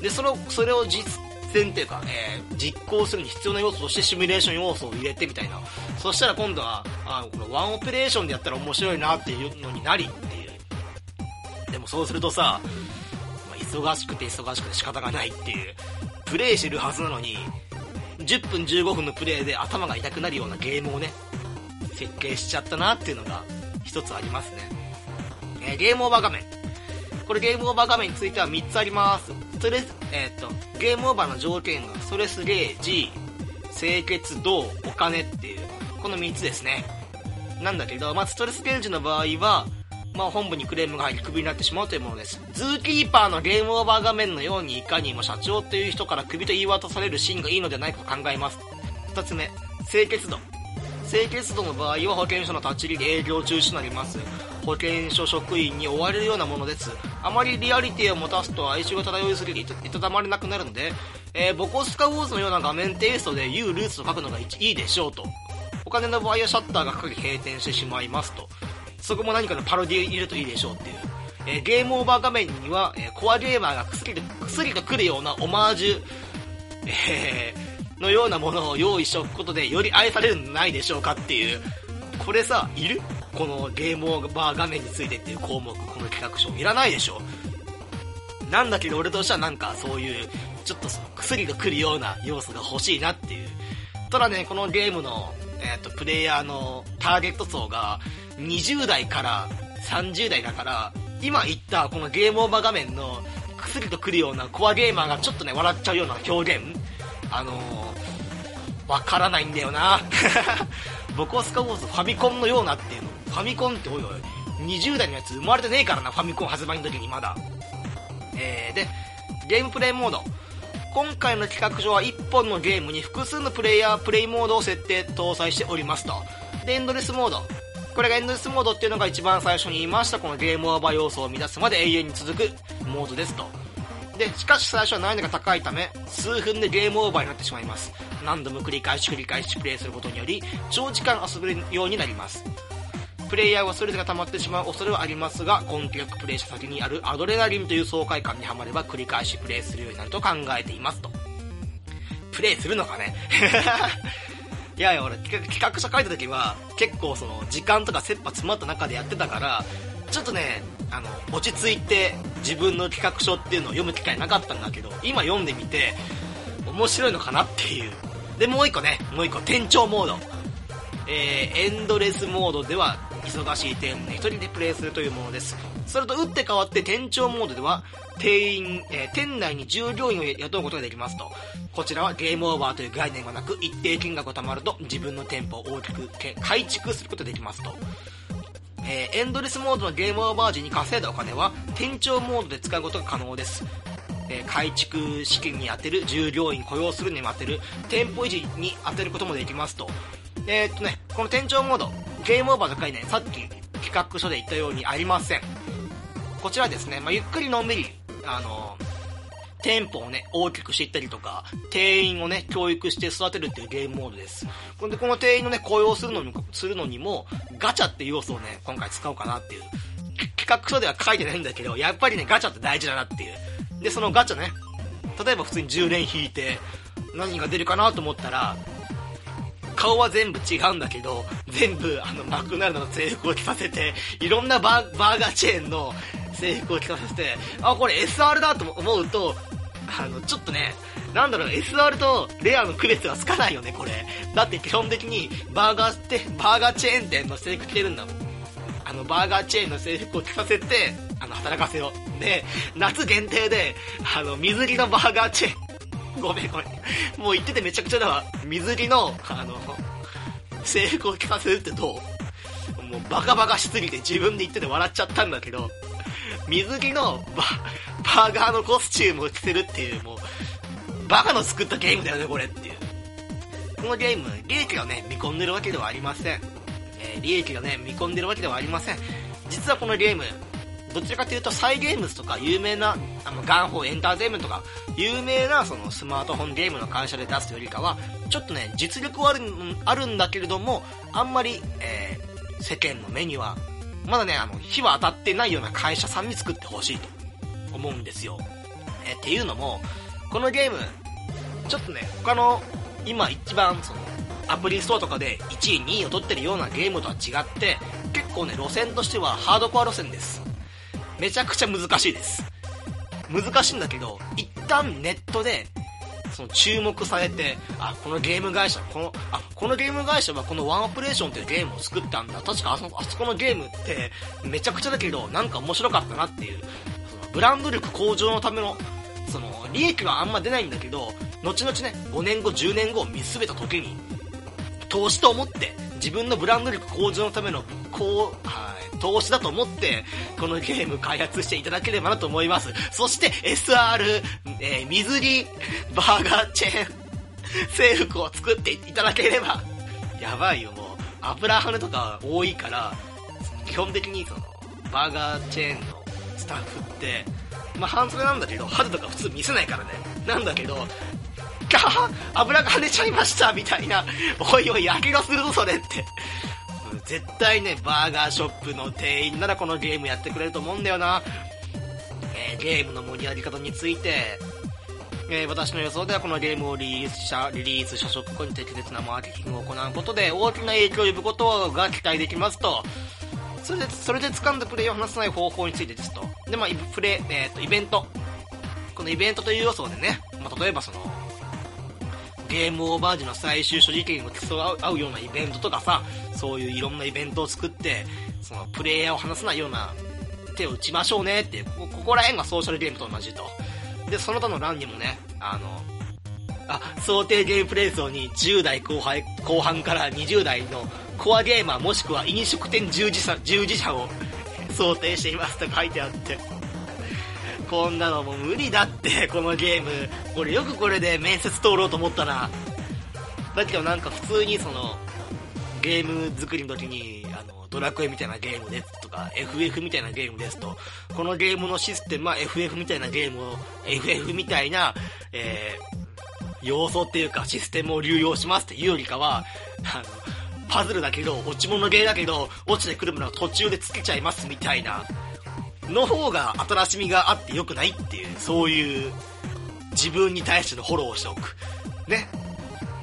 で、その、それを実践っていうか、えー、実行するに必要な要素としてシミュレーション要素を入れてみたいな。そしたら今度は、あこのワンオペレーションでやったら面白いなっていうのになりっていうでもそうするとさ、忙しくて忙しくて仕方がないっていう、プレイしてるはずなのに、10分15分のプレイで頭が痛くなるようなゲームをね、設計しちゃったなっていうのが一つありますね。えー、ゲームオーバー画面。これゲームオーバー画面については3つあります。ストレス、えー、っと、ゲームオーバーの条件がストレスゲージ、清潔度、お金っていう、この3つですね。なんだけど、まあ、ストレスゲージの場合は、まあ、本部にクレームが入りクビになってしまうというものです。ズーキーパーのゲームオーバー画面のようにいかにも社長という人からクビと言い渡されるシーンがいいのではないかと考えます。二つ目、清潔度。清潔度の場合は保健所の立ち入りで営業中止となります。保健所職員に追われるようなものです。あまりリアリティを持たすと哀愁が漂いすぎていたたまれなくなるので、えー、ボコスカウォーズのような画面テイストで U ルーツを書くのがいいでしょうと。お金の場合はシャッターがかかり閉店してしまいますと。そこも何かのパロディを入れるといいでしょうっていう。えー、ゲームオーバー画面には、えー、コアゲーマーがくすりと、くすりと来るようなオマージュ、えー、のようなものを用意しておくことで、より愛されるんじゃないでしょうかっていう。これさ、いる？このゲームオーバー画面についてっていう項目、この企画書。いらないでしょなんだけど俺としてはなんかそういう、ちょっとその薬が来るような要素が欲しいなっていう。ただね、このゲームの、えっ、ー、と、プレイヤーのターゲット層が20代から30代だから、今言ったこのゲームオーバー画面の薬と来るようなコアゲーマーがちょっとね、笑っちゃうような表現あのー、わからないんだよな。ボコスカウォーズファミコンのようなっていうの。ファミコンっておいおい、20代のやつ生まれてねえからな、ファミコン発売の時にまだ。えー、で、ゲームプレイモード。今回の企画書は1本のゲームに複数のプレイヤープレイモードを設定搭載しておりますと。で、エンドレスモード。これがエンドレスモードっていうのが一番最初に言いましたこのゲームオーバー要素を乱すまで永遠に続くモードですと。で、しかし最初は難易度が高いため、数分でゲームオーバーになってしまいます。何度も繰り返し繰り返しプレイすることにより、長時間遊べるようになります。プレイヤーはストレスが溜まってしまう恐れはありますが、根気よくプレイした先にあるアドレナリンという爽快感にはまれば繰り返しプレイするようになると考えていますと。プレイするのかね？いやいや、俺、企画書書いた時は、結構その、時間とか切羽詰まった中でやってたから、ちょっとね、あの、落ち着いて自分の企画書っていうのを読む機会なかったんだけど、今読んでみて、面白いのかなっていう。で、もう一個ね、もう一個、店長モード。えー、エンドレスモードでは、忙しい店員で一人でプレイするというものです。それと打って変わって店長モードでは、店員、えー、店内に従業員を雇うことができますと。こちらはゲームオーバーという概念がなく、一定金額を貯まると自分の店舗を大きく改築することができますと。えー、エンドレスモードのゲームオーバー時に稼いだお金は、店長モードで使うことが可能です。えー、改築資金に充てる、従業員雇用するにも充てる、店舗維持に充てることもできますと。えー、っとね、この店長モード、ゲームオーバーの概念、さっき企画書で言ったようにありません。こちらですね、まあ、ゆっくりのんびり、あの店舗をね、大きくしていったりとか、店員をね、教育して育てるっていうゲームモードです。これでこの店員のね、雇用するのにするのにも、ガチャっていう要素をね、今回使おうかなっていう。企画書では書いてないんだけど、やっぱりね、ガチャって大事だなっていう。で、そのガチャね、例えば普通に10連引いて、何が出るかなと思ったら、顔は全部違うんだけど、全部、あの、マクドナルドの制服を着させて、いろんなバーガーチェーンの制服を着させて、あ、これ SR だと思うと、あの、ちょっとね、なんだろう、SR とレアの区別はつかないよね、これ。だって基本的にバーガーって、バーガーチェーン店の制服着てるんだもん。あの、バーガーチェーンの制服を着させて、あの、働かせよう。で、夏限定で、あの、水着のバーガーチェーン、ごめんごめん。もう言っててめちゃくちゃだわ。水着の、あの、制服を着させるってどう？もうバカバカしすぎて自分で言ってて笑っちゃったんだけど、水着のババーガーのコスチュームを着せるっていう、もう、バカの作ったゲームだよね、これっていう。このゲーム、利益がね、見込んでるわけではありません。えー、利益がね、見込んでるわけではありません。実はこのゲーム、どちらかというとサイゲームズとか有名な、あの、ガンホーエンターテイメントが有名なそのスマートフォンゲームの会社で出すよりかは、ちょっとね、実力はあるあるんだけれども、あんまり、えー、世間の目にはまだね、あの、火は当たってないような会社さんに作ってほしいと思うんですよ。え、っていうのも、このゲーム、ちょっとね、他の、今一番その、アプリストアとかで1位、2位を取ってるようなゲームとは違って、結構ね、路線としてはハードコア路線です。めちゃくちゃ難しいです。難しいんだけど、一旦ネットでその注目されて、あ、このゲーム会社、この、あ、このゲーム会社はこのワンオペレーションっていうゲームを作ったんだ。確かあそあそこのゲームってめちゃくちゃだけど、なんか面白かったなっていう、そのブランド力向上のための、その、利益はあんま出ないんだけど、後々ね、5年後、10年後を見据えた時に、投資と思って、自分のブランド力向上のための、こう、はい、投資だと思って、このゲーム開発していただければなと思います。そして SR、えー、水着、バーガーチェーン、制服を作っていただければ、やばいよも油跳ねとか多いから、基本的にその、バーガーチェーンのスタッフって、まあ半袖なんだけど、肌とか普通見せないからね。なんだけど、ガー油が跳ねちゃいましたみたいな、おいおい、やけどするぞ、それって。絶対ね、バーガーショップの店員ならこのゲームやってくれると思うんだよな。えーゲームの盛り上げ方について、えー私の予想ではこのゲームをリリースした、リリースした直後に適切なマーケティングを行うことで大きな影響を呼ぶことが期待できますと、それで、それで掴んだプレイを話さない方法についてですと。で、まあ、プレイ、えっ、と、イベント。このイベントという要素でね、まあ、例えばその、ゲームオーバー時の最終所持権を競うようなイベントとかさ、そういういろんなイベントを作って、そのプレイヤーを離さないような手を打ちましょうねっていう、こここら辺がソーシャルゲームと同じと。で、その他の欄にもね、あの、あ、想定ゲームプレイ層に10代後半後半から20代のコアゲーマーもしくは飲食店従事者従事者を想定していますと書いてあって。こんなのもう無理だって、このゲーム。俺よくこれで面接通ろうと思ったな。だけどなんか普通にその、ゲーム作りの時に、あの、ドラクエみたいなゲームですとか、FF みたいなゲームですと、このゲームのシステムは FF みたいなゲームを、FF みたいな、えー、要素っていうかシステムを流用しますっていうよりかは、あの、パズルだけど、落ち物ゲーだけど、落ちてくるものは途中でつけちゃいますみたいな、の方が新しみがあって良くないっていう、そういう、自分に対してのフォローをしておく。ね。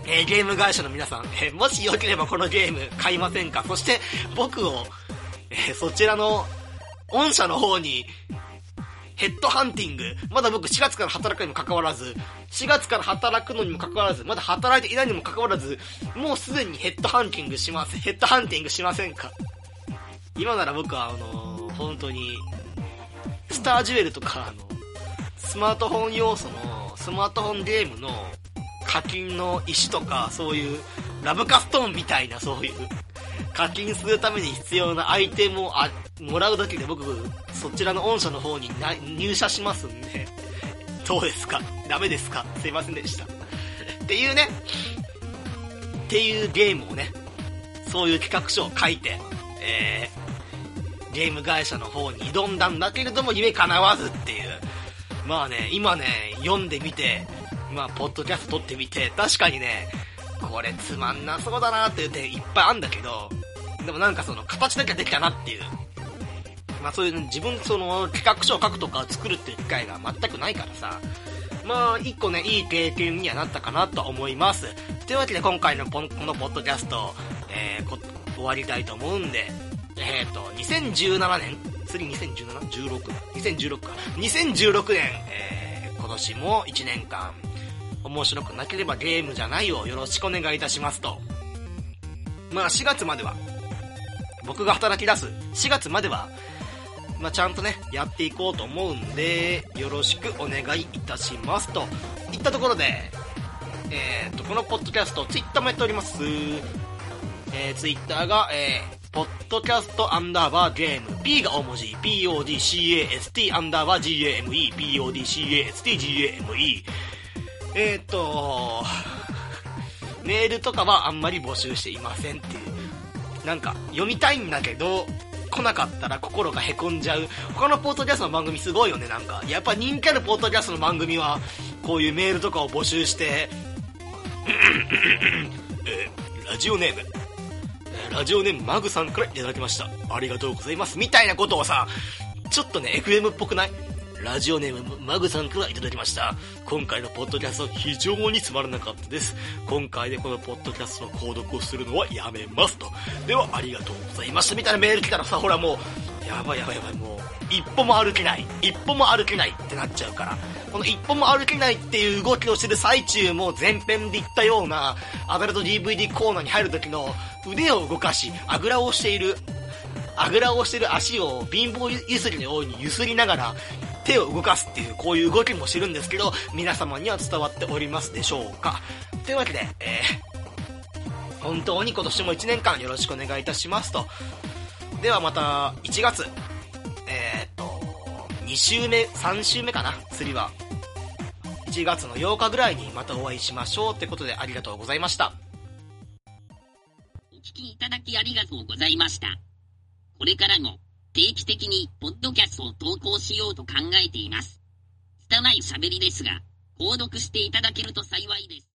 えーゲーム会社の皆さん、えーもしよければこのゲーム買いませんか？そして、僕を、えーそちらの、御社の方に、ヘッドハンティング。まだ僕4月から働くにもかかわらず、4月から働くのにもかかわらず、まだ働いていないにもかかわらず、もうすでにヘッドハンティングします。ヘッドハンティングしませんか？今なら僕はあのー本当に、スタージュエルとか、あの、スマートフォン要素の、スマートフォンゲームの課金の石とか、そういう、ラブカストーンみたいな、そういう、課金するために必要なアイテムをあもらうだけで僕、そちらの御社の方に入社しますんで、どうですか？ダメですか？すいませんでした。っていうね、っていうゲームをね、そういう企画書を書いて、えー、ゲーム会社の方に挑んだんだけれども夢叶わずっていう。まあね、今ね、読んでみて、まあ、ポッドキャスト撮ってみて、確かにね、これつまんなそうだなっていう点いっぱいあんだけど、でもなんかその形だけはできたなっていう。まあそういう自分その企画書を書くとか作るっていう機会が全くないからさ、まあ一個ね、いい経験にはなったかなと思います。というわけで今回のこのポッドキャスト、えー終わりたいと思うんで、えっ、と、2017年次 2017?16?2016 か。2016年、えー今年も1年間、面白くなければゲームじゃないをよろしくお願いいたしますと。まあ4月までは、僕が働き出す4月までは、まあちゃんとね、やっていこうと思うんで、よろしくお願いいたしますと。いったところで、えー、と、このポッドキャスト、ツイッターもやっております。えー、ツイッターが、えー、ポッドキャストアンダーバーゲーム、P が大文字、PODCAST アンダーバー GAME、PODCAST GAME。えー、っと、メールとかはあんまり募集していませんっていう。なんか、読みたいんだけど、来なかったら心がへこんじゃう。他のポッドキャストの番組すごいよね、なんか。やっぱ人気あるポッドキャストの番組は、こういうメールとかを募集して、えラジオネーム、ラジオネームマグさんからいただきました。ありがとうございます。みたいなことをさ、ちょっとね、FM っぽくない？ラジオネームマグさんからいただきました。今回のポッドキャスト非常につまらなかったです。今回でこのポッドキャストの購読をするのはやめますと。では、ありがとうございました。みたいなメール来たらさ、ほらもう、やばいやばいやばい、もう、一歩も歩けない。一歩も歩けないってなっちゃうから。この一歩も歩けないっていう動きをしてる最中も前編で言ったような、アダルト DVD コーナーに入る時の腕を動かし、あぐらをしているあぐらをしてる足を貧乏ゆすりのようにゆすりながら手を動かすっていうこういう動きもしてるんですけど皆様には伝わっておりますでしょうか。というわけで、えー本当に今年も1年間よろしくお願いいたしますと。ではまた1月えーっと2週目3週目かな釣りは1月の8日ぐらいにまたお会いしましょうってことでありがとうございました生ききいただきありがとうございました。これからも定期的にポッドキャストを投稿しようと考えています。拙い喋りですが、購読していただけると幸いです。